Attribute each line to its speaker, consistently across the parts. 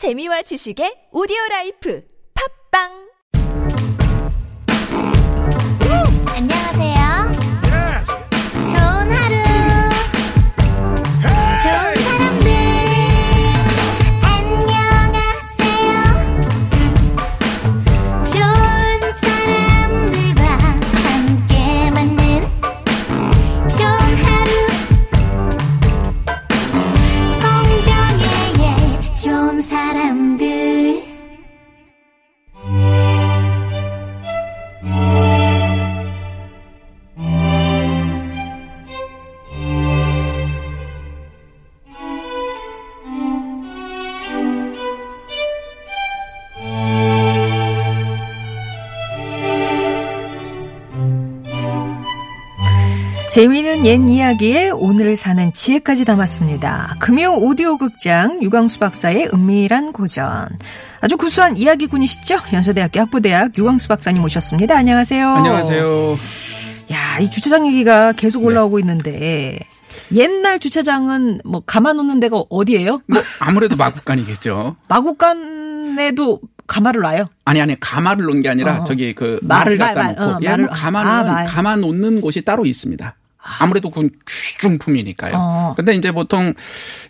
Speaker 1: 재미와 지식의 오디오 라이프. 팝빵
Speaker 2: 재미있는 옛 이야기에 오늘을 사는 지혜까지 담았습니다. 금요 오디오 극장 유광수 박사의 은밀한 고전. 아주 구수한 이야기꾼이시죠? 연세대학교 학부대학 유광수 박사님 모셨습니다. 안녕하세요.
Speaker 3: 안녕하세요.
Speaker 2: 야, 이 주차장 얘기가 계속
Speaker 3: 네.
Speaker 2: 올라오고 있는데 옛날 주차장은 뭐 가만 놓는 데가 어디예요?
Speaker 3: 뭐 아무래도 마국간이겠죠.
Speaker 2: 마곡간에도 가마를 놔요.
Speaker 3: 아니 아니 가마를 놓은 게 아니라
Speaker 2: 어.
Speaker 3: 저기 그
Speaker 2: 말,
Speaker 3: 말을
Speaker 2: 말,
Speaker 3: 갖다
Speaker 2: 말,
Speaker 3: 놓고
Speaker 2: 어,
Speaker 3: 야,
Speaker 2: 말을-
Speaker 3: 뭐 가마는
Speaker 2: 아, 말.
Speaker 3: 가마 놓는 곳이 따로 있습니다. 아무래도 그건 귀중품이니까요.
Speaker 2: 어.
Speaker 3: 근데 이제 보통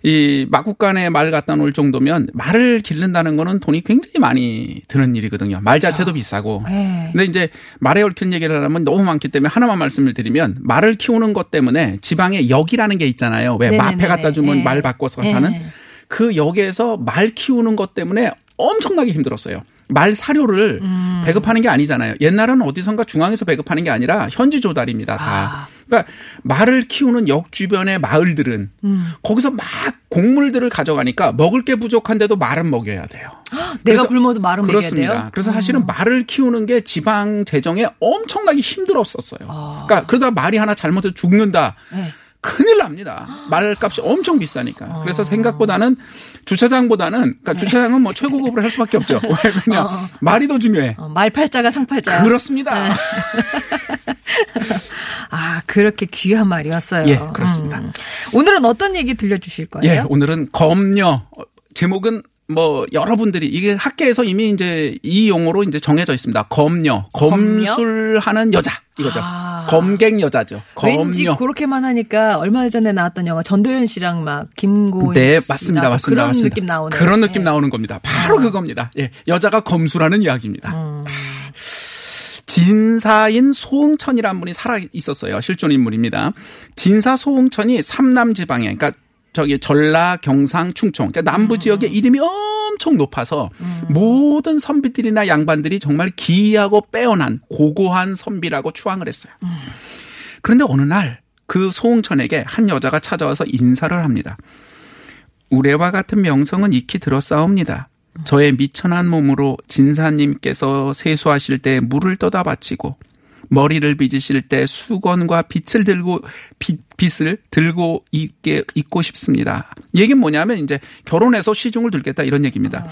Speaker 3: 이 마국간에 말 갖다 놓을 정도면 말을 기른다는 거는 돈이 굉장히 많이 드는 일이거든요. 말 자체도 비싸고.
Speaker 2: 네.
Speaker 3: 근데 이제 말에 얽힌 얘기를 하면 너무 많기 때문에 하나만 말씀을 드리면 말을 키우는 것 때문에 지방에 역이라는 게 있잖아요. 왜
Speaker 2: 네네네네.
Speaker 3: 마페 갖다 주면
Speaker 2: 네.
Speaker 3: 말 바꿔서
Speaker 2: 네.
Speaker 3: 타는 그 역에서 말 키우는 것 때문에 엄청나게 힘들었어요. 말 사료를
Speaker 2: 음.
Speaker 3: 배급하는 게 아니잖아요. 옛날은 어디선가 중앙에서 배급하는 게 아니라 현지 조달입니다. 다.
Speaker 2: 아.
Speaker 3: 그러니까 말을 키우는 역 주변의 마을들은
Speaker 2: 음.
Speaker 3: 거기서 막 곡물들을 가져가니까 먹을 게 부족한데도 말은 먹여야 돼요.
Speaker 2: 내가 굶어도 말은 먹여야
Speaker 3: 그렇습니다.
Speaker 2: 돼요. 음.
Speaker 3: 그래서 사실은 말을 키우는 게 지방 재정에 엄청나게 힘들었었어요.
Speaker 2: 아.
Speaker 3: 그러니까 그러다 말이 하나 잘못해서 죽는다.
Speaker 2: 네.
Speaker 3: 큰일 납니다. 말값이 엄청 비싸니까.
Speaker 2: 어.
Speaker 3: 그래서 생각보다는 주차장보다는 그러니까 주차장은 뭐 최고급으로 할 수밖에 없죠. 왜 그냥
Speaker 2: 어.
Speaker 3: 말이 더 중요해.
Speaker 2: 어, 말팔자가 상팔자야.
Speaker 3: 그렇습니다.
Speaker 2: 네. 아, 그렇게 귀한 말이었어요.
Speaker 3: 예, 그렇습니다.
Speaker 2: 음. 오늘은 어떤 얘기 들려주실 거예요?
Speaker 3: 예, 오늘은 검녀. 어, 제목은 뭐 여러분들이 이게 학계에서 이미 이제 이 용어로 이제 정해져 있습니다. 검녀, 검술하는 여자 이거죠.
Speaker 2: 아.
Speaker 3: 검객 여자죠.
Speaker 2: 왠지
Speaker 3: 검녀.
Speaker 2: 그렇게만 하니까 얼마 전에 나왔던 영화 전도연 씨랑 막 김고은
Speaker 3: 네,
Speaker 2: 씨
Speaker 3: 맞습니다. 맞습니다.
Speaker 2: 그런
Speaker 3: 맞습니다.
Speaker 2: 느낌 나오네요.
Speaker 3: 그런 느낌
Speaker 2: 예.
Speaker 3: 나오는 겁니다. 바로 그겁니다. 예. 여자가 검술하는 이야기입니다.
Speaker 2: 음.
Speaker 3: 진사인 소흥천이라는 분이 살아 있었어요. 실존 인물입니다. 진사 소흥천이 삼남 지방에 그러니까 저기 전라, 경상, 충청 그러니까 남부
Speaker 2: 음.
Speaker 3: 지역의 이름이 엄청 높아서 모든 선비들이나 양반들이 정말 기이하고 빼어난 고고한 선비라고 추앙을 했어요.
Speaker 2: 음.
Speaker 3: 그런데 어느 날 그 소흥천에게 한 여자가 찾아와서 인사를 합니다. 우레와 같은 명성은 익히 들었사옵니다. 저의 미천한 몸으로 진사님께서 세수하실 때 물을 떠다 바치고 머리를 빚으실 때 수건과 빗을 들고 빗, 빗을 들고 있게 있고 싶습니다. 얘기는 뭐냐면 이제 결혼해서 시중을 들겠다 이런 얘기입니다.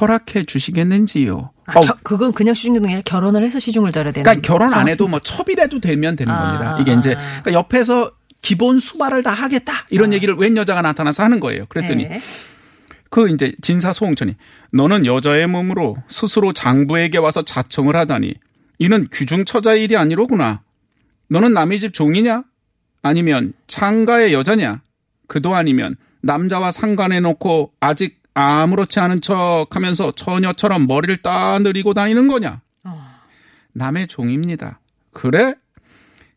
Speaker 3: 허락해 주시겠는지요?
Speaker 2: 아,
Speaker 3: 어,
Speaker 2: 겨- 그건 그냥 시중 등이 아니라 결혼을 해서 시중을 져야 되는
Speaker 3: 그러니까 결혼 안. 해도 뭐 첩이라도 되면 되는
Speaker 2: 아,
Speaker 3: 겁니다. 이게 이제
Speaker 2: 아.
Speaker 3: 그러니까 옆에서 기본 수발을 다 하겠다 이런 얘기를 웬 여자가 나타나서 하는 거예요. 그랬더니
Speaker 2: 네.
Speaker 3: 그 이제 진사 소홍천이 너는 여자의 몸으로 스스로 장부에게 와서 자청을 하다니 이는 귀중처자의 일이 아니로구나. 너는 남의 집 종이냐? 아니면 창가의 여자냐? 그도 아니면 남자와 상관해 놓고 아직 아무렇지 않은 척 하면서 처녀처럼 머리를 따느리고 다니는 거냐? 남의 종입니다. 그래?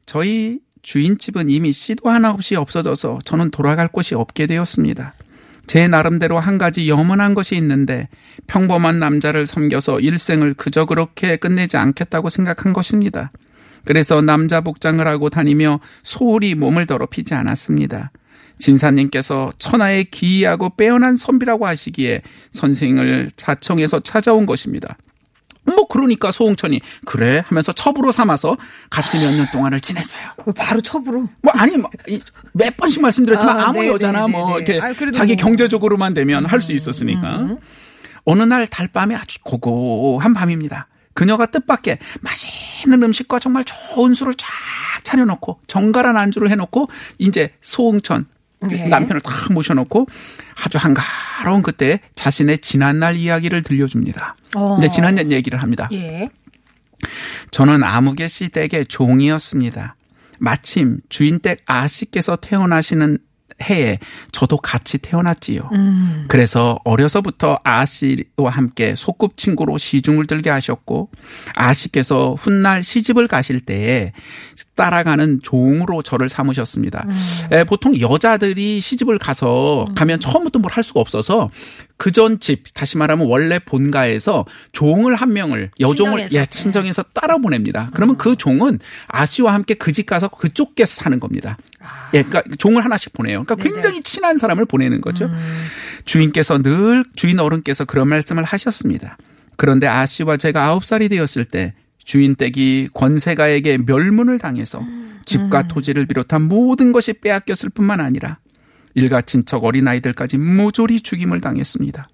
Speaker 3: 저희 주인집은 이미 씨도 하나 없이 없어져서 저는 돌아갈 곳이 없게 되었습니다. 제 나름대로 한 가지 염원한 것이 있는데 평범한 남자를 섬겨서 일생을 그저 그렇게 끝내지 않겠다고 생각한 것입니다. 그래서 남자 복장을 하고 다니며 소홀히 몸을 더럽히지 않았습니다. 진사님께서 천하의 기이하고 빼어난 선비라고 하시기에 선생을 자청해서 찾아온 것입니다. 뭐 그러니까 소홍천이 그래 하면서 첩으로 삼아서 같이 몇 년 동안을 지냈어요.
Speaker 2: 바로 첩으로.
Speaker 3: 뭐 아니 뭐 이- 몇 번씩 말씀드렸지만
Speaker 2: 아,
Speaker 3: 아, 무
Speaker 2: 네,
Speaker 3: 여자나
Speaker 2: 네,
Speaker 3: 뭐
Speaker 2: 네, 네.
Speaker 3: 이렇게
Speaker 2: 아유,
Speaker 3: 자기
Speaker 2: 뭐.
Speaker 3: 경제적으로만 되면 할 수 있었으니까 어느 날 달밤에 아주 고고한 밤입니다. 그녀가 뜻밖의 맛있는 음식과 정말 좋은 술을 쫙 차려놓고 정갈한 안주를 해놓고 이제 소흥천
Speaker 2: 네.
Speaker 3: 남편을 탁 모셔놓고 아주 한가로운 그때 자신의 지난날 이야기를 들려줍니다.
Speaker 2: 어.
Speaker 3: 이제 지난날 얘기를 합니다.
Speaker 2: 예.
Speaker 3: 저는 아무개 씨 댁의 종이었습니다. 마침 주인 댁 아씨께서 태어나시는 해에 저도 같이 태어났지요.
Speaker 2: 음.
Speaker 3: 그래서 어려서부터 아씨와 함께 소꿉친구로 시중을 들게 하셨고 아씨께서 훗날 시집을 가실 때에 따라가는 종으로 저를 삼으셨습니다.
Speaker 2: 음.
Speaker 3: 에, 보통 여자들이 시집을 가서 가면 처음부터 뭘 할 수가 없어서 그 전 집 다시 말하면 원래 본가에서 종을 한 명을 여종을
Speaker 2: 친정에서.
Speaker 3: 예, 친정에서 따라 보냅니다. 그러면 그 종은 아씨와 함께 그 집 가서 그쪽에서 사는 겁니다. 예, 그러니까 종을 하나씩 보내요. 그러니까
Speaker 2: 네네.
Speaker 3: 굉장히 친한 사람을 보내는 거죠. 주인께서 늘 주인 어른께서 그런 말씀을 하셨습니다. 그런데 아씨와 제가 아홉 살이 되었을 때 주인 댁이 권세가에게 멸문을 당해서 집과 토지를 비롯한 모든 것이 빼앗겼을 뿐만 아니라 일가 친척 어린아이들까지 모조리 죽임을 당했습니다.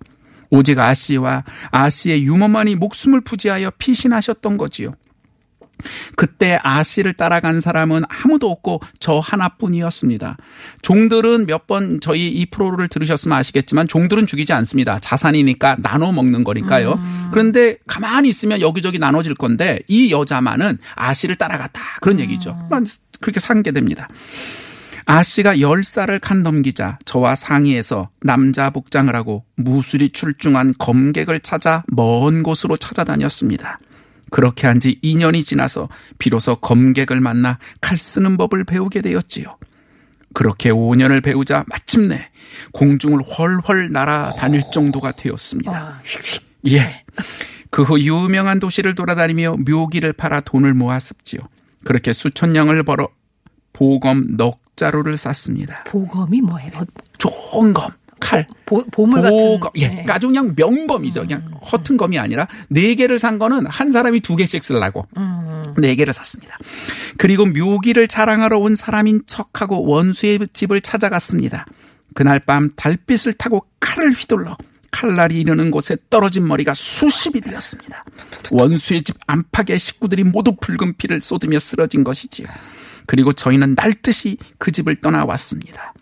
Speaker 3: 오직 아씨와 아씨의 유머만이 목숨을 부지하여 피신하셨던 거지요. 그때 아씨를 따라간 사람은 아무도 없고 저 하나뿐이었습니다. 종들은 몇 번 저희 이 프로를 들으셨으면 아시겠지만 종들은 죽이지 않습니다. 자산이니까 나눠 먹는 거니까요. 그런데 가만히 있으면 여기저기 나눠질 건데 이 여자만은 아씨를 따라갔다. 그런 얘기죠. 그렇게 산게 됩니다. 아씨가 10살을 칸 넘기자 저와 상의해서 남자 복장을 하고 무술이 출중한 검객을 찾아 먼 곳으로 찾아다녔습니다. 그렇게 한 지 2년이 지나서 비로소 검객을 만나 칼 쓰는 법을 배우게 되었지요. 그렇게 5년을 배우자 마침내 공중을 훨훨 날아다닐 정도가 되었습니다.
Speaker 2: 아,
Speaker 3: 예. 그 후 유명한 도시를 돌아다니며 묘기를 팔아 돈을 모았었지요. 그렇게 수천 냥을 벌어 보검 넉 자루를 쌌습니다.
Speaker 2: 보검이 뭐예요?
Speaker 3: 좋은 검, 칼,
Speaker 2: 보, 보물 같은.
Speaker 3: 보검, 예,
Speaker 2: 네.
Speaker 3: 아주 그냥 명검이죠. 그냥 허튼 검이 아니라 네 개를 산 거는 한 사람이 두 개씩 쓰려고 네 개를 샀습니다. 그리고 묘기를 자랑하러 온 사람인 척하고 원수의 집을 찾아갔습니다. 그날 밤 달빛을 타고 칼을 휘둘러 칼날이 이르는 곳에 떨어진 머리가 수십이 되었습니다. 원수의 집 안팎의 식구들이 모두 붉은 피를 쏟으며 쓰러진 것이지요. 그리고 저희는 날듯이 그 집을 떠나왔습니다.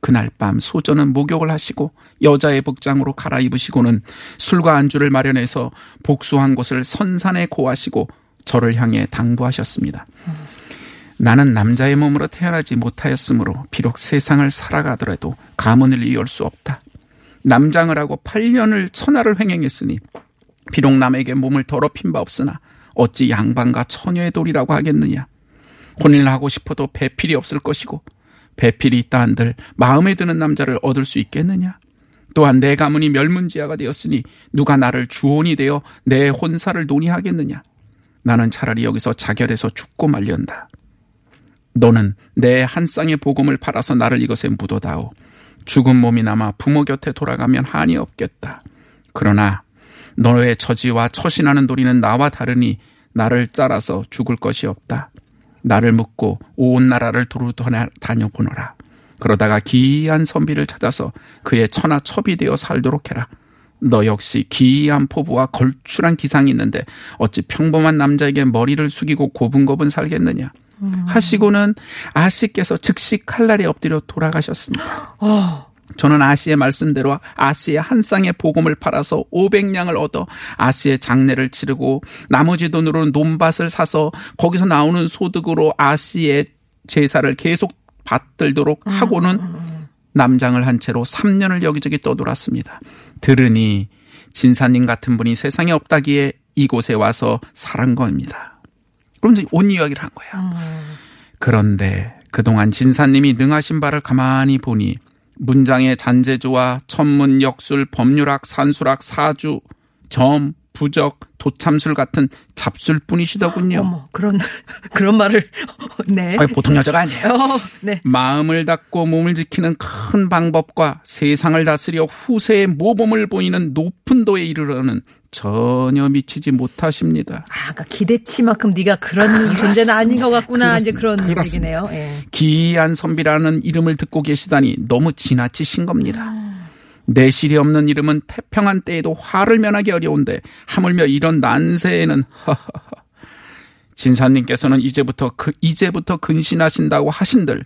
Speaker 3: 그날 밤 소전은 목욕을 하시고 여자의 복장으로 갈아입으시고는 술과 안주를 마련해서 복수한 곳을 선산에 고하시고 저를 향해 당부하셨습니다. 나는 남자의 몸으로 태어나지 못하였으므로 비록 세상을 살아가더라도 가문을 이을 수 없다. 남장을 하고 8년을 천하를 횡행했으니 비록 남에게 몸을 더럽힌 바 없으나 어찌 양반과 처녀의 도리라고 하겠느냐. 혼인을 하고 싶어도 배필이 없을 것이고 배필이 있다 한들 마음에 드는 남자를 얻을 수 있겠느냐. 또한 내 가문이 멸문지하가 되었으니 누가 나를 주혼이 되어 내 혼사를 논의하겠느냐. 나는 차라리 여기서 자결해서 죽고 말련다. 너는 내 한 쌍의 복음을 팔아서 나를 이것에 묻어다오. 죽은 몸이 남아 부모 곁에 돌아가면 한이 없겠다. 그러나 너의 처지와 처신하는 도리는 나와 다르니 나를 짜라서 죽을 것이 없다. 나를 묻고 온 나라를 두루 다녀보너라. 그러다가 기이한 선비를 찾아서 그의 처나 첩이 되어 살도록 해라. 너 역시 기이한 포부와 걸출한 기상이 있는데 어찌 평범한 남자에게 머리를 숙이고 고분고분 살겠느냐. 하시고는 아씨께서 즉시 칼날에 엎드려 돌아가셨습니다.
Speaker 2: 어,
Speaker 3: 저는 아씨의 말씀대로 아씨의 한 쌍의 복음을 팔아서 500냥을 얻어 아씨의 장례를 치르고 나머지 돈으로 논밭을 사서 거기서 나오는 소득으로 아씨의 제사를 계속 받들도록 하고는 남장을 한 채로 3년을 여기저기 떠돌았습니다. 들으니 진사님 같은 분이 세상에 없다기에 이곳에 와서 살은 겁니다. 그럼 이제 온 이야기를 한 거야. 그런데 그동안 진사님이 능하신 바를 가만히 보니 문장의 잔재주와 천문, 역술, 법률학, 산술학, 사주, 점, 부적, 도참술 같은 잡술뿐이시더군요.
Speaker 2: 어머, 그런, 그런 말을, 네.
Speaker 3: 아니, 보통 여자가 아니에요.
Speaker 2: 어, 네.
Speaker 3: 마음을 닫고 몸을 지키는 큰 방법과 세상을 다스려 후세의 모범을 보이는 높은 도에 이르러는 전혀 미치지 못하십니다.
Speaker 2: 아, 그러니까 기대치만큼 네가 그런 존재는 아닌 것 같구나. 이제 그런
Speaker 3: 그렇습니다.
Speaker 2: 얘기네요. 예.
Speaker 3: 기이한 선비라는 이름을 듣고 계시다니 너무 지나치신 겁니다. 내실이 없는 이름은 태평한 때에도 화를 면하기 어려운데 하물며 이런 난세에는 하하하. 진사님께서는 이제부터 그 이제부터 근신하신다고 하신들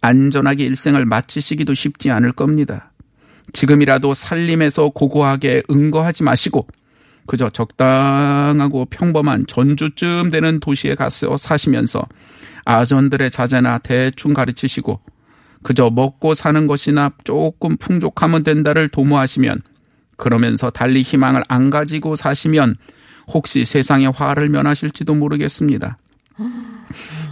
Speaker 3: 안전하게 일생을 마치시기도 쉽지 않을 겁니다. 지금이라도 살림에서 고고하게 응거하지 마시고 그저 적당하고 평범한 전주쯤 되는 도시에 가서 사시면서 아전들의 자제나 대충 가르치시고 그저 먹고 사는 것이나 조금 풍족하면 된다를 도모하시면 그러면서 달리 희망을 안 가지고 사시면 혹시 세상의 화를 면하실지도 모르겠습니다.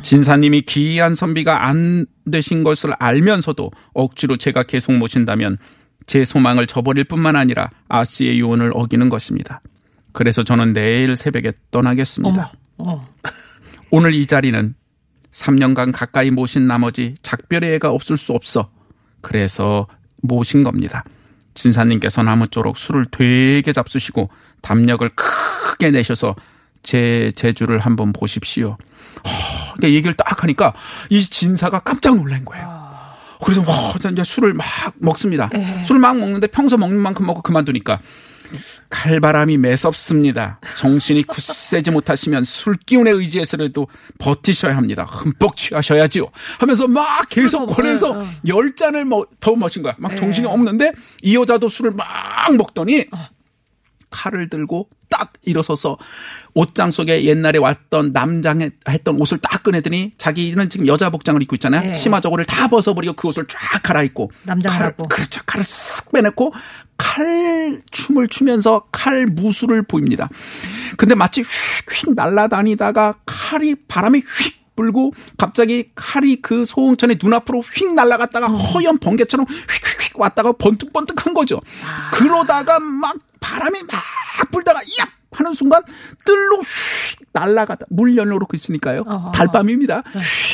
Speaker 3: 진사님이 기이한 선비가 안 되신 것을 알면서도 억지로 제가 계속 모신다면 제 소망을 저버릴 뿐만 아니라 아씨의 유언을 어기는 것입니다. 그래서 저는 내일 새벽에 떠나겠습니다.
Speaker 2: 어머.
Speaker 3: 오늘 이 자리는 3년간 가까이 모신 나머지 작별의 애가 없을 수 없어. 그래서 모신 겁니다. 진사님께서 나무쪼록 술을 되게 잡수시고 담력을 크게 내셔서 제 재주를 한번 보십시오. 어, 그러니까 얘기를 딱 하니까 이 진사가 깜짝 놀란 거예요. 그래서 와, 이제 술을 막 먹습니다. 술을 막 먹는데 평소 먹는 만큼 먹고 그만두니까 칼바람이 매섭습니다. 정신이 굳세지 못하시면 술 기운에 의지해서라도 버티셔야 합니다. 흠뻑 취하셔야지요. 하면서 막 계속
Speaker 2: 먹어요. 어.
Speaker 3: 열 잔을 뭐, 더 마신 거야. 막 정신이 없는데 이 여자도 술을 막 먹더니 칼을 들고 딱 일어서서 옷장 속에 옛날에 왔던 남장 했던 옷을 딱 꺼내더니 자기는 지금 여자 복장을 입고 있잖아요.
Speaker 2: 네.
Speaker 3: 치마 저고를 다 벗어버리고 그 옷을 쫙 갈아입고
Speaker 2: 남장을
Speaker 3: 칼을-
Speaker 2: 하고.
Speaker 3: 그렇죠. 칼을 쓱 빼놓고 칼 춤을 추면서 칼 무술을 보입니다. 근데 마치 휙휙 날아다니다가 칼이 바람에 휙 불고 갑자기 칼이 그 소홍천의 눈앞으로 휙 날아갔다가 허연 번개처럼 휙휙휙 왔다가 번뜩번뜩한 거죠. 그러다가 막 바람이 막 불다가 야 하는 순간 뜰로 휙 날아가다 물 있으니까요.
Speaker 2: 어허.
Speaker 3: 달밤입니다.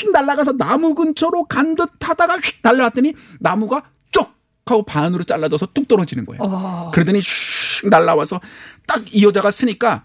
Speaker 3: 휙 날아가서 나무 근처로 간 듯하다가 휙 날아갔더니 나무가 쪽 하고 반으로 잘라져서 뚝 떨어지는 거예요.
Speaker 2: 어.
Speaker 3: 그러더니 슉 날라와서 딱 이 여자가 쓰니까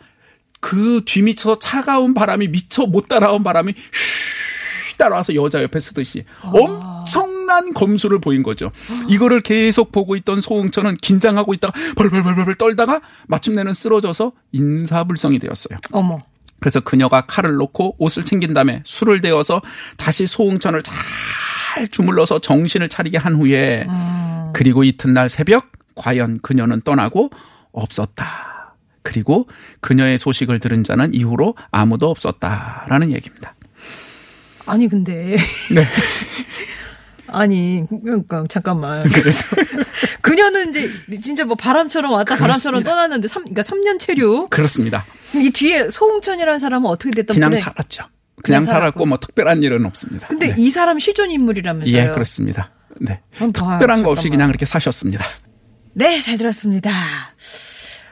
Speaker 3: 그 뒤미쳐서 차가운 바람이 미처 못 따라온 바람이 슉 따라와서 여자 옆에 쓰듯이 엄 청난 검수를 보인 거죠. 이거를 계속 보고 있던 소홍천은 긴장하고 있다가 벌벌벌벌 떨다가 마침내는 쓰러져서 인사불성이 되었어요.
Speaker 2: 어머.
Speaker 3: 그래서 그녀가 칼을 놓고 옷을 챙긴 다음에 술을 데워서 다시 소홍천을 잘 주물러서 정신을 차리게 한 후에 그리고 이튿날 새벽 과연 그녀는 떠나고 없었다. 그리고 그녀의 소식을 들은 자는 이후로 아무도 없었다라는 얘기입니다.
Speaker 2: 아니 근데
Speaker 3: 네.
Speaker 2: 아니 그러니까 잠깐만. 그녀는 이제 진짜 뭐 바람처럼 왔다 바람처럼
Speaker 3: 그렇습니다.
Speaker 2: 떠났는데 삼 그러니까 3년 체류.
Speaker 3: 그렇습니다.
Speaker 2: 이 뒤에 소홍천이라는 사람은 어떻게 됐던
Speaker 3: 그냥
Speaker 2: 분에
Speaker 3: 살았죠.
Speaker 2: 그냥
Speaker 3: 그냥
Speaker 2: 살았고.
Speaker 3: 살았고 뭐 특별한 일은 없습니다.
Speaker 2: 근데
Speaker 3: 네.
Speaker 2: 이 사람 실존 인물이라면서요.
Speaker 3: 예, 그렇습니다. 네. 특별한 거 없이
Speaker 2: 잠깐만.
Speaker 3: 그냥 그렇게 사셨습니다.
Speaker 2: 네, 잘 들었습니다.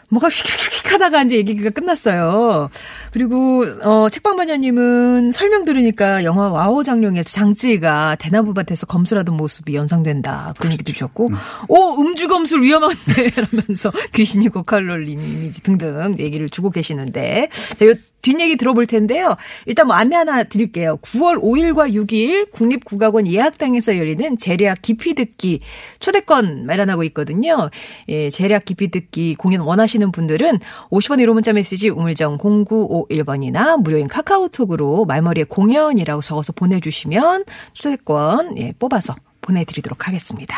Speaker 2: 뭐가 휙휙휙 하다가 이제 얘기가 끝났어요. 그리고, 어, 책방마녀님은 설명 들으니까 영화 와호장룡에서 장쯔이가 대나무밭에서 검술하던 모습이 연상된다. 그런 얘기도 주셨고, 오, 음주 검술 위험한데, 라면서 귀신이 고칼 놀린 이미지 등등 얘기를 주고 계시는데, 자, 요 뒷얘기 들어볼 텐데요. 일단 뭐 안내 하나 드릴게요. 9월 5일과 6일 국립국악원 예학당에서 열리는 재래악 깊이 듣기 초대권 마련하고 있거든요. 예, 재래악 깊이 듣기 공연 원하시는 분들은 50원 1호 문자 메시지 우물정 0951번이나 무료인 카카오톡으로 말머리에 공연이라고 적어서 보내주시면 초대권 예, 뽑아서 보내드리도록 하겠습니다.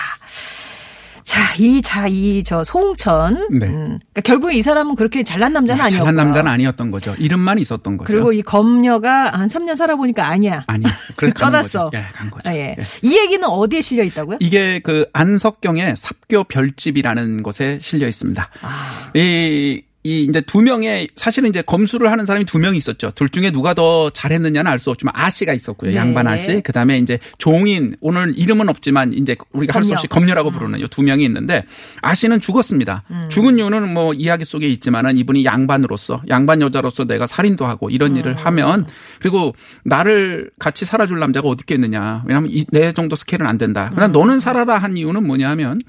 Speaker 2: 자, 이, 자, 이, 저, 소홍천.
Speaker 3: 네.
Speaker 2: 음, 그러니까 결국에 이 사람은 그렇게 잘난 남자는 아니었고.
Speaker 3: 잘난 남자는 아니었던 거죠. 이름만 있었던 거죠.
Speaker 2: 그리고 이 검녀가 한 3년 살아보니까 아니야.
Speaker 3: 아니, 그래서
Speaker 2: 떠났어.
Speaker 3: 예, 간 거죠.
Speaker 2: 아, 예.
Speaker 3: 예.
Speaker 2: 이 얘기는 어디에 실려 있다고요?
Speaker 3: 이게 그 안석경의 삽교 별집이라는 것에 실려 있습니다.
Speaker 2: 아.
Speaker 3: 이, 이 이제 두 명의 사실은 이제 검수를 하는 사람이 두 명이 있었죠. 둘 중에 누가 더 잘했느냐는 알 수 없지만 아 씨가 있었고요.
Speaker 2: 네.
Speaker 3: 양반 아 씨. 그다음에 이제 종인 오늘 이름은 없지만 이제 우리가 할수
Speaker 2: 검녀.
Speaker 3: 없이 검녀라고 부르는 이 두 명이 있는데 아 씨는 죽었습니다.
Speaker 2: 음.
Speaker 3: 죽은 이유는 뭐 이야기 속에 있지만은 이분이 양반으로서 양반 여자로서 내가 살인도 하고 이런
Speaker 2: 음.
Speaker 3: 일을 하면 그리고 나를 같이 살아줄 남자가 어디 있겠느냐. 왜냐하면 이, 내 정도 스케일은 안 된다. 그러나
Speaker 2: 음.
Speaker 3: 너는 살아라 한 이유는 뭐냐하면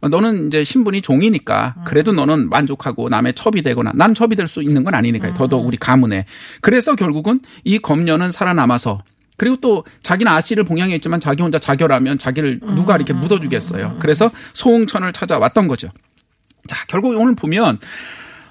Speaker 3: 어, 너는 이제 신분이 종이니까 그래도 너는 만족하고 남의 첩이 되거나 난 첩이 될수 있는 건 아니니까요. 더더욱 우리 가문에. 그래서 결국은 이 검녀는 살아남아서 그리고 또 자기는 아씨를 봉양했지만 자기 혼자 자결하면 자기를 누가 이렇게 묻어주겠어요. 그래서 소홍천을 찾아왔던 거죠. 자, 결국 오늘 보면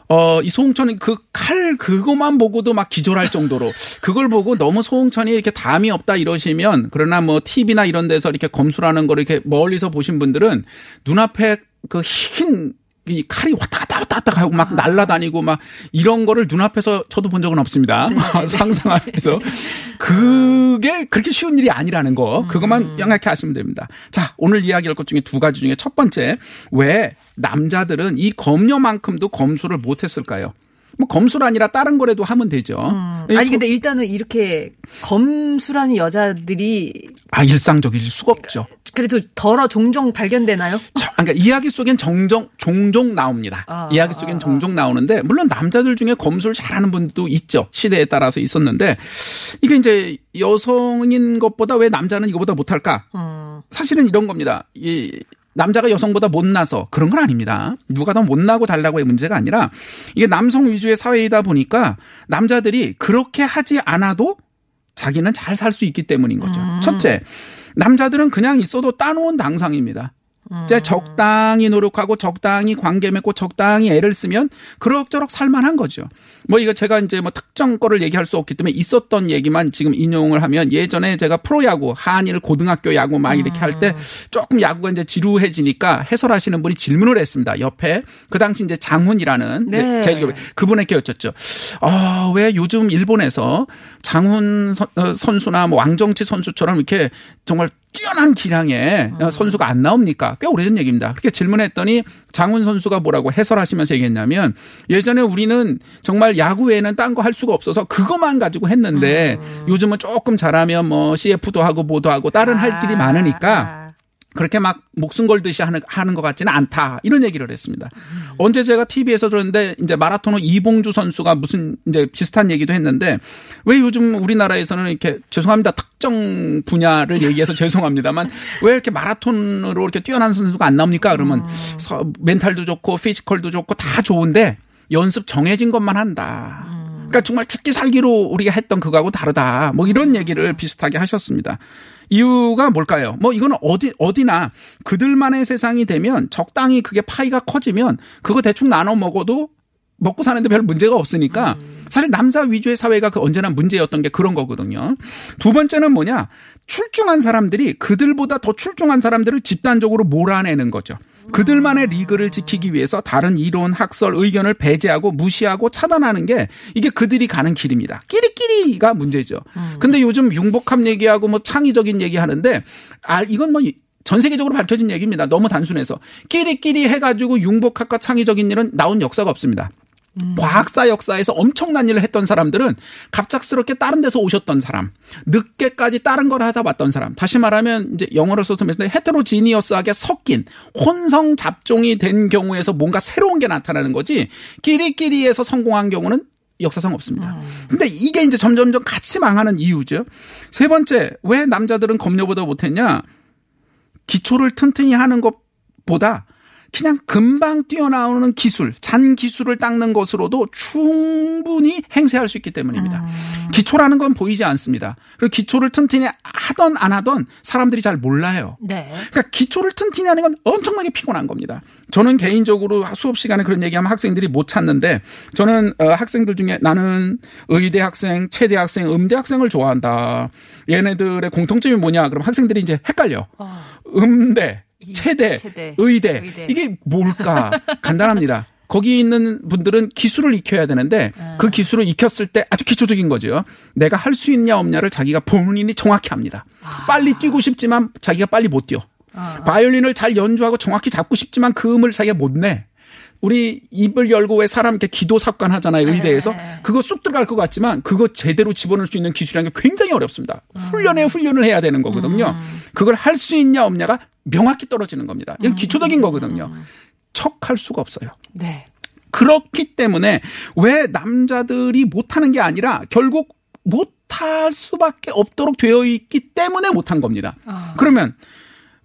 Speaker 3: 어, 이 소홍천이 그 칼 그거만 보고도 막 기절할 정도로 그걸 보고 너무 소홍천이 이렇게 담이 없다 이러시면 그러나 뭐 TV나 이런 데서 이렇게 검수라는 걸 이렇게 멀리서 보신 분들은 눈앞에 그 흰 이 칼이 왔다 갔다 왔다 갔다 하고 막 날아다니고 막 이런 거를 눈앞에서 저도 본 적은 없습니다. 상상하면서 그게 그렇게 쉬운 일이 아니라는 거 그것만 명확히 아시면 됩니다. 자 오늘 이야기할 것 중에 두 가지 중에 첫 번째 왜 남자들은 이 검녀만큼도 검수를 못 했을까요? 뭐 아니라 다른 거라도 하면 되죠.
Speaker 2: 아니 근데 일단은 이렇게 검술하는 여자들이
Speaker 3: 아 일상적일 수가 없죠.
Speaker 2: 그래도 덜어 종종 발견되나요?
Speaker 3: 저- 그러니까 이야기 속엔 정정 종종 나옵니다.
Speaker 2: 아,
Speaker 3: 이야기 속엔 종종 나오는데 물론 남자들 중에 검술 잘하는 분도 있죠. 시대에 따라서 있었는데 이게 이제 여성인 것보다 왜 남자는 이거보다 못할까?
Speaker 2: 음.
Speaker 3: 사실은 이런 겁니다. 이 남자가 여성보다 못나서 그런 건 아닙니다. 누가 더 못나고 달라고의 문제가 아니라 이게 남성 위주의 사회이다 보니까 남자들이 그렇게 하지 않아도 자기는 잘 살 수 있기 때문인 거죠. 첫째, 남자들은 그냥 있어도 따놓은 당상입니다. 이제 적당히 노력하고 적당히 관계 맺고 적당히 애를 쓰면 그럭저럭 살만한 거죠. 뭐 이거 제가 이제 뭐 특정 거를 얘기할 수 없기 때문에 있었던 얘기만 지금 인용을 하면 예전에 제가 프로야구 한일 고등학교 야구 막 이렇게 할 때 조금 야구가 이제 지루해지니까 해설하시는 분이 질문을 했습니다. 옆에 그 당시 이제 장훈이라는
Speaker 2: 네.
Speaker 3: 제 그분에게 여쭙죠. 아, 왜 요즘 일본에서 장훈 선- 어, 선수나 뭐 왕정치 선수처럼 이렇게 정말 뛰어난 기량의 어, 선수가 안 나옵니까? 꽤 오래전 얘기입니다. 그렇게 질문했더니 장훈 선수가 뭐라고 해설하시면서 얘기했냐면 예전에 우리는 정말 야구 외에는 딴 거 할 수가 없어서 그것만 가지고 했는데 요즘은 조금 잘하면 뭐 CF도 하고 뭐도 하고 다른 할 길이 많으니까 그렇게 막 목숨 걸듯이 하는, 하는 것 같지는 않다. 이런 얘기를 했습니다. 언제 제가 TV에서 들었는데 이제 마라토너 이봉주 선수가 무슨 이제 비슷한 얘기도 했는데 왜 요즘 우리나라에서는 이렇게 죄송합니다. 특정 분야를 얘기해서 죄송합니다만 왜 이렇게 마라톤으로 이렇게 뛰어난 선수가 안 나옵니까? 그러면 서- 멘탈도 좋고 피지컬도 좋고 다 좋은데 연습 정해진 것만 한다. 그러니까 정말 죽기 살기로 우리가 했던 그거하고 다르다. 뭐 이런 얘기를 비슷하게 하셨습니다. 이유가 뭘까요? 뭐 이거는 어디 어디나 그들만의 세상이 되면 적당히 그게 파이가 커지면 그거 대충 나눠 먹어도 먹고 사는데 별 문제가 없으니까 사실 남자 위주의 사회가 그 언제나 문제였던 게 그런 거거든요. 두 번째는 뭐냐? 출중한 사람들이 그들보다 더 출중한 사람들을 집단적으로 몰아내는 거죠. 그들만의 리그를 지키기 위해서 다른 이론, 학설, 의견을 배제하고 무시하고 차단하는 게 이게 그들이 가는 길입니다. 끼리끼리가 문제죠. 근데 요즘 융복합 얘기하고 뭐 창의적인 얘기 하는데 아 이건 뭐전 세계적으로 밝혀진 얘기입니다. 너무 단순해서 끼리끼리 해가지고 융복학과 창의적인 일은 나온 역사가 없습니다. 과학사 역사에서 엄청난 일을 했던 사람들은 갑작스럽게 다른 데서 오셨던 사람, 늦게까지 다른 걸 하다 봤던 사람, 다시 말하면 이제 영어로 써서 헤테로지니어스하게 섞인 혼성 잡종이 된 경우에서 뭔가 새로운 게 나타나는 거지 끼리끼리에서 성공한 경우는 역사상 없습니다. 근데 이게 이제 점점점 같이 망하는 이유죠. 세 번째, 왜 남자들은 검녀보다 못했냐? 기초를 튼튼히 하는 것보다 그냥 금방 뛰어나오는 기술, 잔 기술을 닦는 것으로도 충분히 행세할 수 있기 때문입니다. 기초라는 건 보이지 않습니다. 그리고 기초를 튼튼히 하던 안 하던 사람들이 잘 몰라요.
Speaker 2: 네.
Speaker 3: 그러니까 기초를 튼튼히 하는 건 엄청나게 피곤한 겁니다. 저는 개인적으로 수업 시간에 그런 얘기하면 학생들이 못 찾는데 저는 어, 학생들 중에 나는 의대 학생, 체대 학생, 음대 학생을 좋아한다. 얘네들의 공통점이 뭐냐? 그럼 학생들이 이제 헷갈려. 음대, 체대,
Speaker 2: 체대,
Speaker 3: 의대.
Speaker 2: 의대.
Speaker 3: 이게 뭘까? 간단합니다. 거기 있는 분들은 기술을 익혀야 되는데 그 기술을 익혔을 때 아주 기초적인 거죠. 내가 할 수 있냐 없냐를 자기가 본인이 정확히 합니다. 빨리 뛰고 싶지만 자기가 빨리 못 뛰어. 바이올린을 잘 연주하고 정확히 잡고 싶지만 그 음을 자기가 못 내. 우리 입을 열고 왜 사람 이렇게 기도 삽관 하잖아요 의대에서 그거 쑥 들어갈 것 같지만 그거 제대로 집어넣을 수 있는 기술이라는 게 굉장히 어렵습니다. 훈련에 훈련을 해야 되는 거거든요. 그걸 할 수 있냐 없냐가 명확히 떨어지는 겁니다. 이건 기초적인 거거든요. 척할 수가 없어요.
Speaker 2: 네.
Speaker 3: 그렇기 때문에 왜 남자들이 못하는 게 아니라 결국 못할 수밖에 없도록 되어 있기 때문에 못한 겁니다. 그러면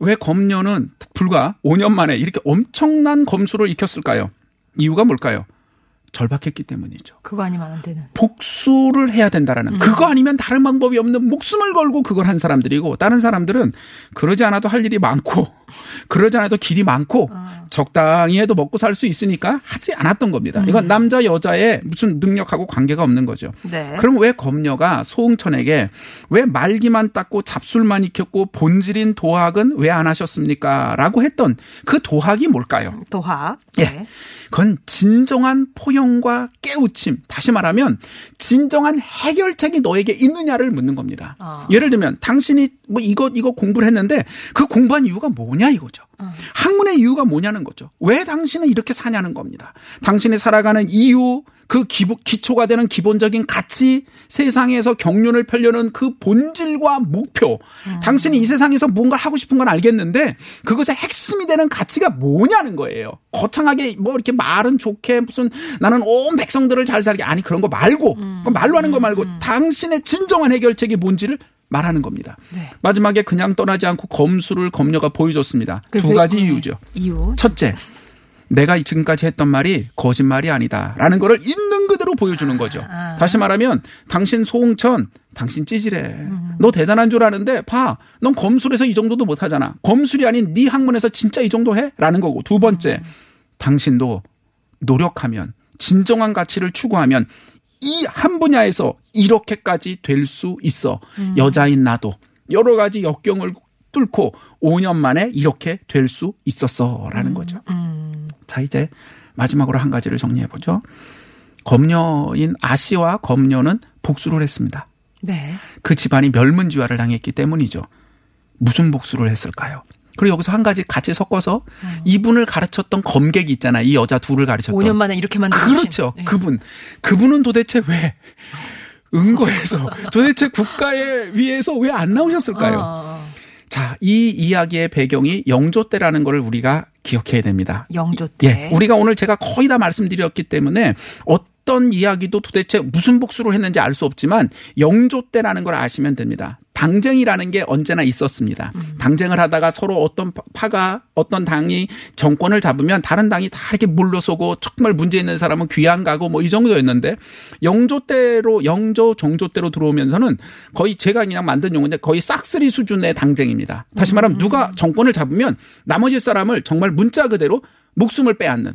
Speaker 3: 왜 검녀는 불과 5년 만에 이렇게 엄청난 검수를 익혔을까요? 이유가 뭘까요? 절박했기 때문이죠.
Speaker 2: 그거 아니면 안 되는.
Speaker 3: 복수를 해야 된다라는 그거 아니면 다른 방법이 없는 목숨을 걸고 그걸 한 사람들이고 다른 사람들은 그러지 않아도 할 일이 많고 그러지 않아도 길이 많고 적당히 해도 먹고 살 수 있으니까 하지 않았던 겁니다. 이건 남자 여자의 무슨 능력하고 관계가 없는 거죠.
Speaker 2: 네.
Speaker 3: 그럼 왜 검녀가 소홍천에게 왜 말기만 닦고 잡술만 익혔고 본질인 도학은 왜 안 하셨습니까? 라고 했던 그 도학이 뭘까요?
Speaker 2: 도학.
Speaker 3: 예.
Speaker 2: 네.
Speaker 3: 그건 진정한 포용과 깨우침. 다시 말하면 진정한 해결책이 너에게 있느냐를 묻는 겁니다.
Speaker 2: 아.
Speaker 3: 예를 들면 당신이 뭐 이거 이거 공부를 했는데 그 공부한 이유가 뭐냐 이거죠. 학문의 이유가 뭐냐는 거죠. 왜 당신은 이렇게 사냐는 겁니다. 당신이 살아가는 이유, 그 기보, 기초가 되는 기본적인 가치, 세상에서 경륜을 펴려는 그 본질과 목표. 당신이 이 세상에서 무언가를 하고 싶은 건 알겠는데 그것의 핵심이 되는 가치가 뭐냐는 거예요. 거창하게 뭐 이렇게 말은 좋게 무슨 나는 온 백성들을 잘 살게 아니 그런 거 말고 그건 말로 하는 거 말고 당신의 진정한 해결책이 뭔지를 말하는 겁니다.
Speaker 2: 네.
Speaker 3: 마지막에 그냥 떠나지 않고 검수를 검녀가 보여줬습니다. 그두
Speaker 2: 왜-
Speaker 3: 가지
Speaker 2: 네.
Speaker 3: 이유죠.
Speaker 2: 이유.
Speaker 3: 첫째, 내가 지금까지 했던 말이 거짓말이 아니다라는 거를 있는 그대로 보여주는 거죠.
Speaker 2: 아.
Speaker 3: 다시 말하면 당신 소홍천, 당신 찌질해.
Speaker 2: 음.
Speaker 3: 너 대단한 줄 아는데 봐, 넌 검술에서 이 정도도 못 하잖아. 검술이 아닌 네 학문에서 진짜 이 정도 해? 라는 거고 두 번째, 당신도 노력하면 진정한 가치를 추구하면 이 한 분야에서 이렇게까지 될 수 있어. 여자인 나도 여러 가지 역경을 뚫고 5년 만에 이렇게 될 수 있었어라는 거죠. 자 이제 마지막으로 한 가지를 정리해 보죠. 검녀인 아 씨와 검녀는 복수를 했습니다.
Speaker 2: 네.
Speaker 3: 그 집안이 멸문지화를 당했기 때문이죠. 무슨 복수를 했을까요? 그리고 여기서 한 가지 같이 섞어서 이분을 가르쳤던 검객이 있잖아. 이 여자 둘을 가르쳤던.
Speaker 2: 5년 만에 이렇게 만든
Speaker 3: 그렇죠.
Speaker 2: 네.
Speaker 3: 그분. 그분은 도대체 왜 은거에서 도대체 국가에 위해서 왜 안 나오셨을까요?
Speaker 2: 어,
Speaker 3: 자, 이 이야기의 배경이 영조 때라는 것을 우리가 기억해야 됩니다.
Speaker 2: 영조 때.
Speaker 3: 예. 우리가 오늘 제가 거의 다 말씀드렸기 때문에 어떤 이야기도 도대체 무슨 복수를 했는지 알 수 없지만 영조 때라는 걸 아시면 됩니다. 당쟁이라는 게 언제나 있었습니다. 당쟁을 하다가 서로 어떤 파가 어떤 당이 정권을 잡으면 다른 당이 다 이렇게 물러서고 정말 문제 있는 사람은 귀양 가고 뭐 이 정도였는데 영조 때로 영조 정조 때로 들어오면서는 거의 제가 그냥 만든 용어인데 거의 싹쓸이 수준의 당쟁입니다. 다시 말하면 누가 정권을 잡으면 나머지 사람을 정말 문자 그대로 목숨을 빼앗는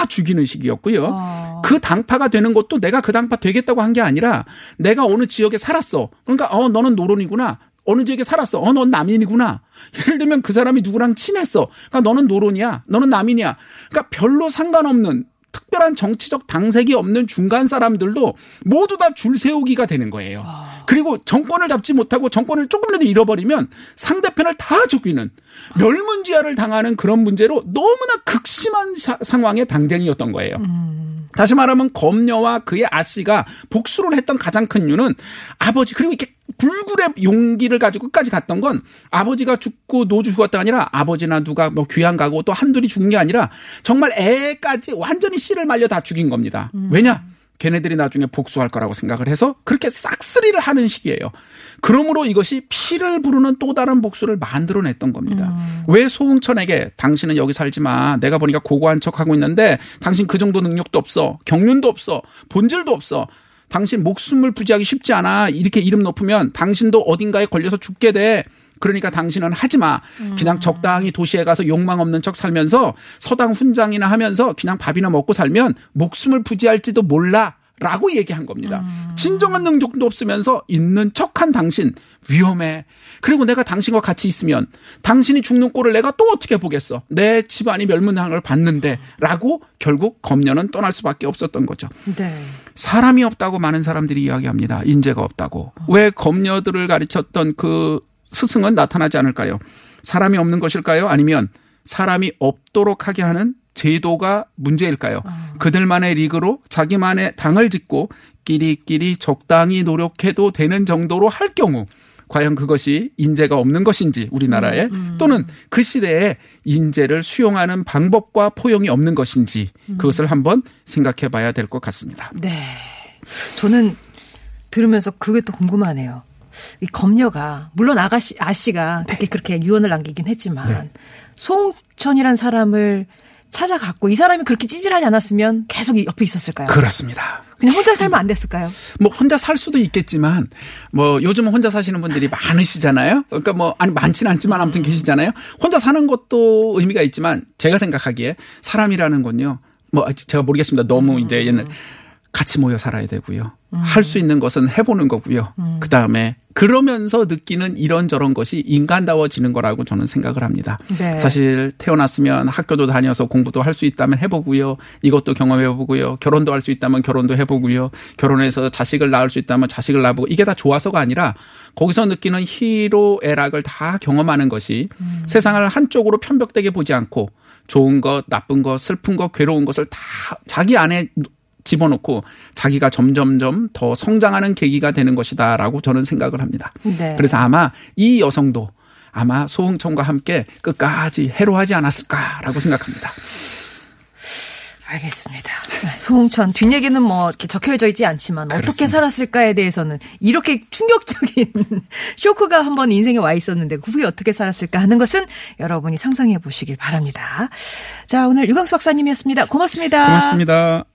Speaker 3: 다 죽이는 시기였고요.
Speaker 2: 어.
Speaker 3: 그 당파가 되는 것도 내가 그 당파 되겠다고 한 게 아니라 내가 어느 지역에 살았어. 그러니까 어 너는 노론이구나. 어느 지역에 살았어. 어 넌 남인이구나. 예를 들면 그 사람이 누구랑 친했어. 그러니까 너는 노론이야. 너는 남인이야. 그러니까 별로 상관없는 특별한 정치적 당색이 없는 중간 사람들도 모두 다 줄 세우기가 되는 거예요. 그리고 정권을 잡지 못하고 정권을 조금이라도 잃어버리면 상대편을 다 죽이는 멸문지화를 당하는 그런 문제로 너무나 극심한 사- 상황의 당쟁이었던 거예요. 다시 말하면 검녀와 그의 아씨가 복수를 했던 가장 큰 이유는 아버지 그리고 이렇게 불굴의 용기를 가지고 끝까지 갔던 건 아버지가 죽고 노주 죽었다가 아니라 아버지나 누가 뭐 귀양 가고 또 한둘이 죽은 게 아니라 정말 애까지 완전히 씨를 말려 다 죽인 겁니다. 왜냐? 걔네들이 나중에 복수할 거라고 생각을 해서 그렇게 싹쓸이를 하는 시기예요. 그러므로 이것이 피를 부르는 또 다른 복수를 만들어냈던 겁니다. 왜 소웅천에게 당신은 여기 살지 마. 내가 보니까 고고한 척하고 있는데 당신 그 정도 능력도 없어. 경륜도 없어. 본질도 없어. 당신 목숨을 부지하기 쉽지 않아. 이렇게 이름 높으면 당신도 어딘가에 걸려서 죽게 돼. 그러니까 당신은 하지 마. 그냥 적당히 도시에 가서 욕망 없는 척 살면서 서당 훈장이나 하면서 그냥 밥이나 먹고 살면 목숨을 부지할지도 몰라. 라고 얘기한 겁니다. 진정한 능력도 없으면서 있는 척한 당신 위험해. 그리고 내가 당신과 같이 있으면 당신이 죽는 꼴을 내가 또 어떻게 보겠어. 내 집안이 멸문항을 받는데 라고 결국 검녀는 떠날 수밖에 없었던 거죠.
Speaker 2: 네.
Speaker 3: 사람이 없다고 많은 사람들이 이야기합니다. 인재가 없다고. 왜 검녀들을 가르쳤던 그 스승은 나타나지 않을까요? 사람이 없는 것일까요? 아니면 사람이 없도록 하게 하는 제도가 문제일까요? 그들만의 리그로 자기만의 당을 짓고 끼리끼리 적당히 노력해도 되는 정도로 할 경우 과연 그것이 인재가 없는 것인지 우리나라에 또는 그 시대에 인재를 수용하는 방법과 포용이 없는 것인지 그것을 한번 생각해 봐야 될 것 같습니다.
Speaker 2: 네. 저는 들으면서 그게 또 궁금하네요. 이 검녀가 물론 아가씨 아씨가 그렇게 그렇게 유언을 남기긴 했지만
Speaker 3: 네.
Speaker 2: 송천이란 사람을 찾아갔고 이 사람이 그렇게 찌질하지 않았으면 계속 이 옆에 있었을까요?
Speaker 3: 그렇습니다.
Speaker 2: 그냥 혼자 살면 안 됐을까요?
Speaker 3: 뭐 혼자 살 수도 있겠지만 뭐 요즘은 혼자 사시는 분들이 많으시잖아요. 그러니까 뭐 아니 많지는 않지만 아무튼 계시잖아요. 혼자 사는 것도 의미가 있지만 제가 생각하기에 사람이라는 건요. 뭐 제가 모르겠습니다. 너무 이제 옛날 같이 모여 살아야 되고요. 할수 있는 것은 해보는 거고요. 그 다음에 그러면서 느끼는 이런저런 것이 인간다워지는 거라고 저는 생각을 합니다.
Speaker 2: 네.
Speaker 3: 사실 태어났으면 학교도 다녀서 공부도 할 수 있다면 해보고요. 이것도 경험해보고요. 결혼도 할 수 있다면 결혼도 해보고요. 결혼해서 자식을 낳을 수 있다면 자식을 낳아보고 이게 다 좋아서가 아니라 거기서 느끼는 희로애락을 다 경험하는 것이 세상을 한쪽으로 편벽되게 보지 않고 좋은 것, 나쁜 것, 슬픈 것, 괴로운 것을 다 자기 안에 집어넣고 자기가 점점점 더 성장하는 계기가 되는 것이다라고 저는 생각을 합니다.
Speaker 2: 네.
Speaker 3: 그래서 아마 이 여성도 아마 소흥천과 함께 끝까지 해로하지 않았을까라고 생각합니다.
Speaker 2: 알겠습니다. 소홍천 뒷얘기는 뭐 이렇게 적혀져 있지 않지만 어떻게
Speaker 3: 그렇습니다.
Speaker 2: 살았을까에 대해서는 이렇게 충격적인 쇼크가 한번 인생에 와 있었는데 그 후에 어떻게 살았을까 하는 것은 여러분이 상상해 보시길 바랍니다. 자, 오늘 유광수 박사님이었습니다. 고맙습니다.
Speaker 3: 고맙습니다.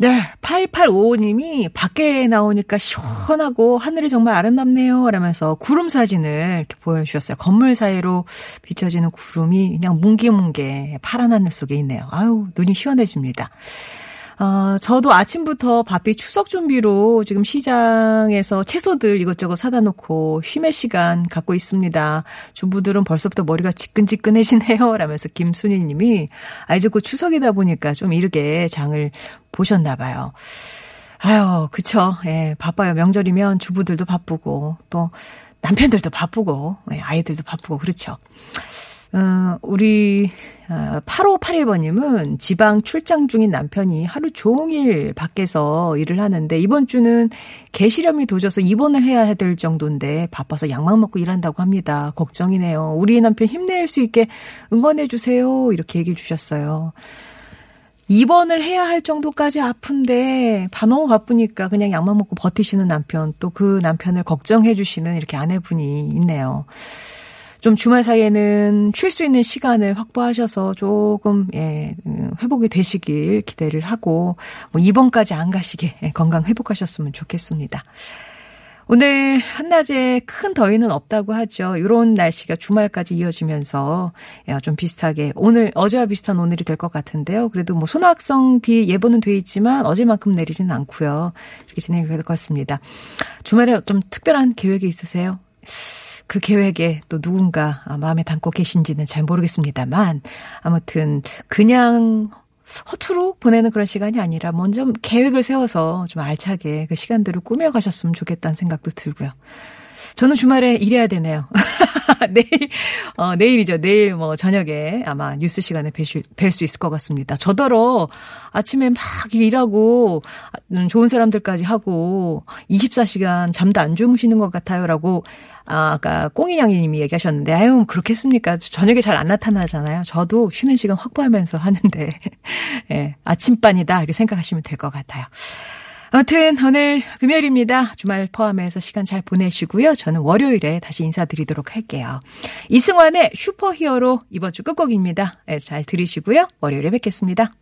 Speaker 2: 네, 8855님이 밖에 나오니까 시원하고 하늘이 정말 아름답네요. 라면서 구름 사진을 이렇게 보여주셨어요. 건물 사이로 비춰지는 구름이 그냥 뭉게뭉게 파란 하늘 속에 있네요. 아유, 눈이 시원해집니다. 어, 저도 아침부터 바삐 추석 준비로 지금 시장에서 채소들 이것저것 사다 놓고 쉼의 시간 갖고 있습니다. 주부들은 벌써부터 머리가 지끈지끈해지네요. 라면서 김순희 님이, 아, 이제 곧 추석이다 보니까 좀 이르게 장을 보셨나 봐요. 아유, 그쵸. 예, 바빠요. 명절이면 주부들도 바쁘고, 또 남편들도 바쁘고, 예, 아이들도 바쁘고, 그렇죠. 어, 우리, 어, 8581번님은 지방 출장 중인 남편이 하루 종일 밖에서 일을 하는데 이번 주는 개시렴이 도져서 입원을 해야 될 정도인데 바빠서 약만 먹고 일한다고 합니다. 걱정이네요. 우리 남편 힘낼 수 있게 응원해 주세요. 이렇게 얘기를 주셨어요. 입원을 해야 할 정도까지 아픈데 바 너무 바쁘니까 그냥 약만 먹고 버티시는 남편 또 그 남편을 걱정해 주시는 이렇게 아내분이 있네요. 좀 주말 사이에는 쉴 수 있는 시간을 확보하셔서 조금 예 음, 회복이 되시길 기대를 하고 뭐 입원까지 안 가시게 예, 건강 회복하셨으면 좋겠습니다. 오늘 한낮에 큰 더위는 없다고 하죠. 이런 날씨가 주말까지 이어지면서 야, 좀 비슷하게 오늘 어제와 비슷한 오늘이 될 것 같은데요. 그래도 뭐 소낙성 비 예보는 돼 있지만 어제만큼 내리지는 않고요. 이렇게 진행이 될 것 같습니다. 주말에 좀 특별한 계획이 있으세요? 그 계획에 또 누군가 마음에 담고 계신지는 잘 모르겠습니다만 아무튼 그냥 허투루 보내는 그런 시간이 아니라 먼저 계획을 세워서 좀 알차게 그 시간들을 꾸며 가셨으면 좋겠다는 생각도 들고요. 저는 주말에 일해야 되네요. 내일, 어, 내일이죠. 내일 뭐 저녁에 아마 뉴스 시간에 뵐 수 있을 것 같습니다. 저더러 아침에 막 일하고 음, 좋은 사람들까지 하고 24시간 잠도 안 주무시는 것 같아요라고 아, 아까 꽁이냥이님이 얘기하셨는데, 아유, 그렇겠습니까? 저녁에 잘 안 나타나잖아요. 저도 쉬는 시간 확보하면서 하는데, 예, 아침반이다. 이렇게 생각하시면 될 것 같아요. 아무튼 오늘 금요일입니다. 주말 포함해서 시간 잘 보내시고요. 저는 월요일에 다시 인사드리도록 할게요. 이승환의 슈퍼히어로 이번 주 끝곡입니다. 예, 잘 들으시고요. 월요일에 뵙겠습니다.